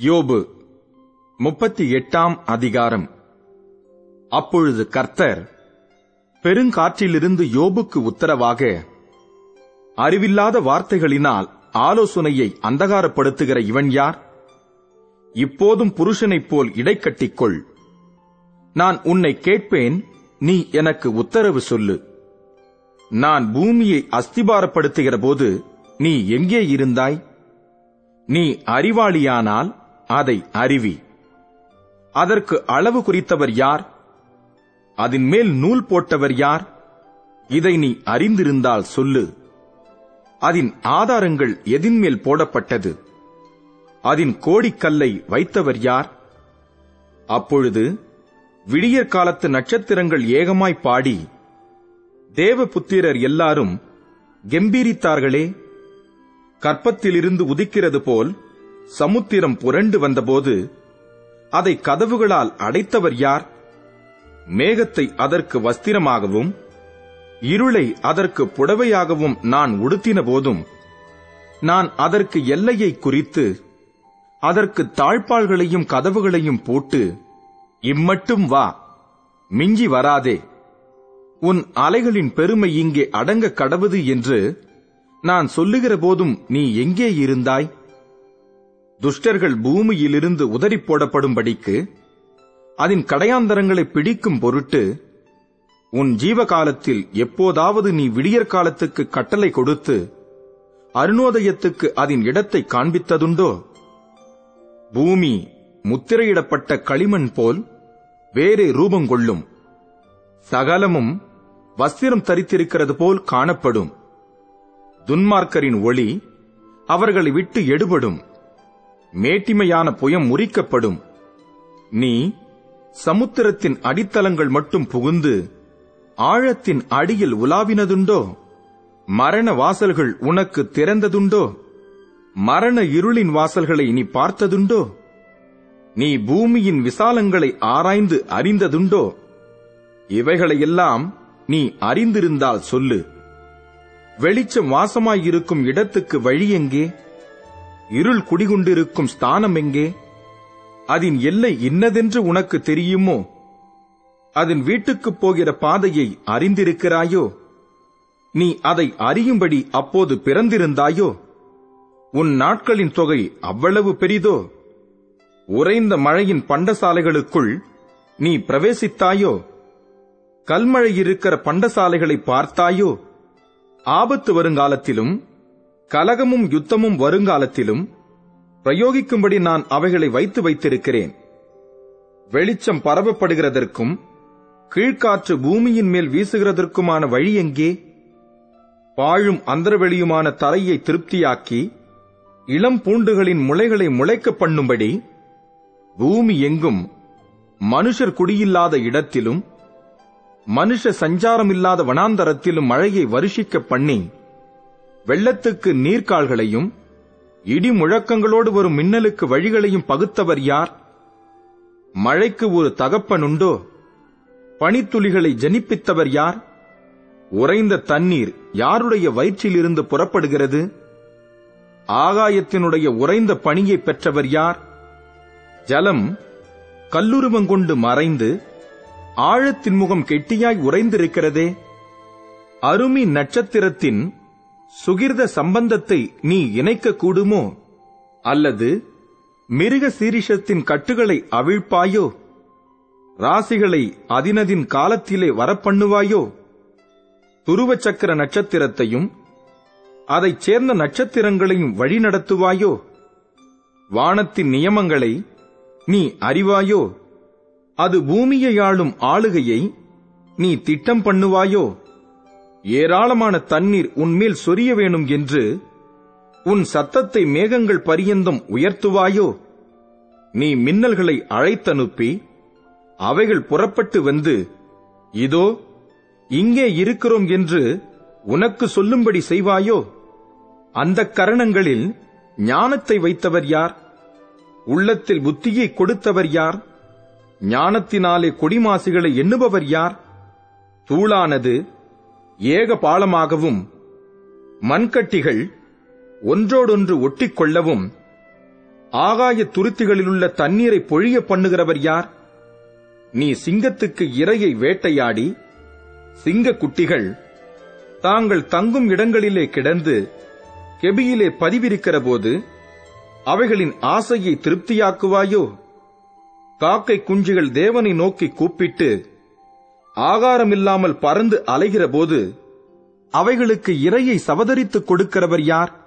யோபு முப்பத்தி எட்டாம் அதிகாரம். அப்பொழுது கர்த்தர் பெருங்காற்றிலிருந்து யோபுக்கு உத்தரவாக அறிவில்லாத வார்த்தைகளினால் ஆலோசனையை அந்தகாரப்படுத்துகிற இவன் யார்? இப்போதும் புருஷனைப் போல் இடைக்கட்டிக்கொள் நான் உன்னை கேட்பேன் நீ எனக்கு உத்தரவு சொல்லு. நான் பூமியை அஸ்திபாரப்படுத்துகிற போது நீ எங்கே இருந்தாய்? நீ அறிவாளியானால் அதை அறிவி. அதற்கு அளவு குறித்தவர் யார்? அதன் மேல் நூல் போட்டவர் யார்? இதை நீ அறிந்திருந்தால் சொல்லு. அதன் ஆதாரங்கள் எதின்மேல் போடப்பட்டது? அதன் கோடிக்கல்லை வைத்தவர் யார்? அப்பொழுது விடியற் காலத்து நட்சத்திரங்கள் ஏகமாய் பாடி தேவபுத்திரர் எல்லாரும் கெம்பீரித்தார்களே கற்பத்திலிருந்து உதிக்கிறது போல் சமுத்திரம் புரண்டு வந்தபோது அதை கதவுகளால் அடைத்தவர் யார்? மேகத்தை அதற்கு வஸ்திரமாகவும் இருளை அதற்கு புடவையாகவும் நான் உடுத்தின போதும் நான் அதற்கு எல்லையை குறித்து அதற்கு தாழ்பாள்களையும் கதவுகளையும் போட்டு இம்மட்டும் வா மிஞ்சி வராதே உன் அலைகளின் பெருமை இங்கே அடங்க கடவுது என்று நான் சொல்லுகிற போதும் நீ எங்கே இருந்தாய்? துஷ்டர்கள் பூமியிலிருந்து உதறி போடப்படும்படிக்கு அதன் கடையாந்தரங்களை பிடிக்கும் பொருட்டு உன் ஜீவகாலத்தில் எப்போதாவது நீ விடியற் காலத்துக்கு கட்டளை கொடுத்து அருணோதயத்துக்கு அதன் இடத்தை காண்பித்ததுண்டோ? பூமி முத்திரையிடப்பட்ட களிமண் போல் வேறே ரூபம் கொள்ளும். சகலமும் வஸ்திரம் தரித்திருக்கிறது போல் காணப்படும். துன்மார்க்கரின் ஒளி அவர்களை விட்டு எடுபடும். மேட்டிமையான புயம் முறிக்கப்படும். நீ சமுத்திரத்தின் அடித்தளங்கள் மட்டும் புகுந்து ஆழத்தின் அடியில் உலாவினதுண்டோ? மரண வாசல்கள் உனக்கு திறந்ததுண்டோ? மரண இருளின் வாசல்களை நீ பார்த்ததுண்டோ? நீ பூமியின் விசாலங்களை ஆராய்ந்து அறிந்ததுண்டோ? இவைகளையெல்லாம் நீ அறிந்திருந்தால் சொல்லு. வெளிச்சம் வாசமாயிருக்கும் இடத்துக்கு வழி எங்கே? இருள் குடிகொண்டிருக்கும் ஸ்தானம் எங்கே? அதன் எல்லை இன்னதென்று உனக்கு தெரியுமோ? அதன் வீட்டுக்குப் போகிற பாதையை அறிந்திருக்கிறாயோ? நீ அதை அறியும்படி அப்போது பிறந்திருந்தாயோ? உன் நாட்களின் தொகை அவ்வளவு பெரிதோ? உறைந்த மழையின் பண்டசாலைகளுக்குள் நீ பிரவேசித்தாயோ? கல்மழை இருக்கிற பண்டசாலைகளை பார்த்தாயோ? ஆபத்து வருங்காலத்திலும் கலகமும் யுத்தமும் வருங்காலத்திலும் பிரயோகிக்கும்படி நான் அவைகளை வைத்து வைத்திருக்கிறேன். வெளிச்சம் பரவப்படுகிறதற்கும் கீழ்காற்று பூமியின் மேல் வீசுகிறதற்குமான வழி எங்கே? பாழும் அந்தரவெளியுமான தரையை திருப்தியாக்கி இளம் பூண்டுகளின் முளைகளை முளைக்க பண்ணும்படி பூமி எங்கும் மனுஷர் குடியில்லாத இடத்திலும் மனுஷ சஞ்சாரமில்லாத வனாந்தரத்திலும் மழையை வருஷிக்க பண்ணி வெள்ளத்துக்கு நீர்க்கால்களையும் இடி முழக்கங்களோடு வரும் மின்னலுக்கு வழிகளையும் பகுத்தவர் யார்? மழைக்கு ஒரு தகப்பனுண்டோ? பனித்துளிகளை ஜனிப்பித்தவர் யார்? உறைந்த தண்ணீர் யாருடைய வயிற்றிலிருந்து புறப்படுகிறது? ஆகாயத்தினுடைய உறைந்த பணியை பெற்றவர் யார்? ஜலம் கல்லுருவங்கொண்டு மறைந்து ஆழத்தின் முகம் கெட்டியாய் உறைந்திருக்கிறதே? அருமி நட்சத்திரத்தின் சுகிர்த சம்பந்தத்தை நீ இணைக்க கூடுமோ அல்லது மிருக சீரிஷத்தின் கட்டுகளை அவிழ்ப்பாயோ? ராசிகளை அதினதின் காலத்திலே வரப்பண்ணுவாயோ? துருவ சக்கர நட்சத்திரத்தையும் அதைச் சேர்ந்த நட்சத்திரங்களையும் வழிநடத்துவாயோ? வானத்தின் நியமங்களை நீ அறிவாயோ? அது பூமியை ஆளும் ஆளுகையை நீ திட்டம் பண்ணுவாயோ? ஏராளமான தண்ணீர் உன்மேல் சொரிய வேணும் என்று உன் சத்தத்தை மேகங்கள் பரியந்தம் உயர்த்துவாயோ? நீ மின்னல்களை அழைத்தனுப்பி அவைகள் புறப்பட்டு வந்து இதோ இங்கே இருக்கிறோம் என்று உனக்கு சொல்லும்படி செய்வாயோ? அந்த கரணங்களில் ஞானத்தை வைத்தவர் யார்? உள்ளத்தில் புத்தியை கொடுத்தவர் யார்? ஞானத்தினாலே கொடிமாசுகளை எண்ணுபவர் யார்? தூளானது ஏக பாலமாகவும் மண்கட்டிகள் ஒன்றோடொன்று ஒட்டிக்கொள்ளவும் ஆகாய துருத்திகளிலுள்ள தண்ணீரை பொழிய பண்ணுகிறவர் யார்? நீ சிங்கத்துக்கு இரையை வேட்டையாடி சிங்க குட்டிகள் தாங்கள் தங்கும் இடங்களிலே கிடந்து கெபியிலே பதிவிருக்கிற போது அவைகளின் ஆசையை திருப்தியாக்குவாயோ? காக்கை குஞ்சுகள் தேவனை நோக்கி கூப்பிட்டு ஆகாரமில்லாமல் பறந்து அலைகிறபோது அவைகளுக்கு இரையை சவதரித்துக் கொடுக்கிறவர் யார்?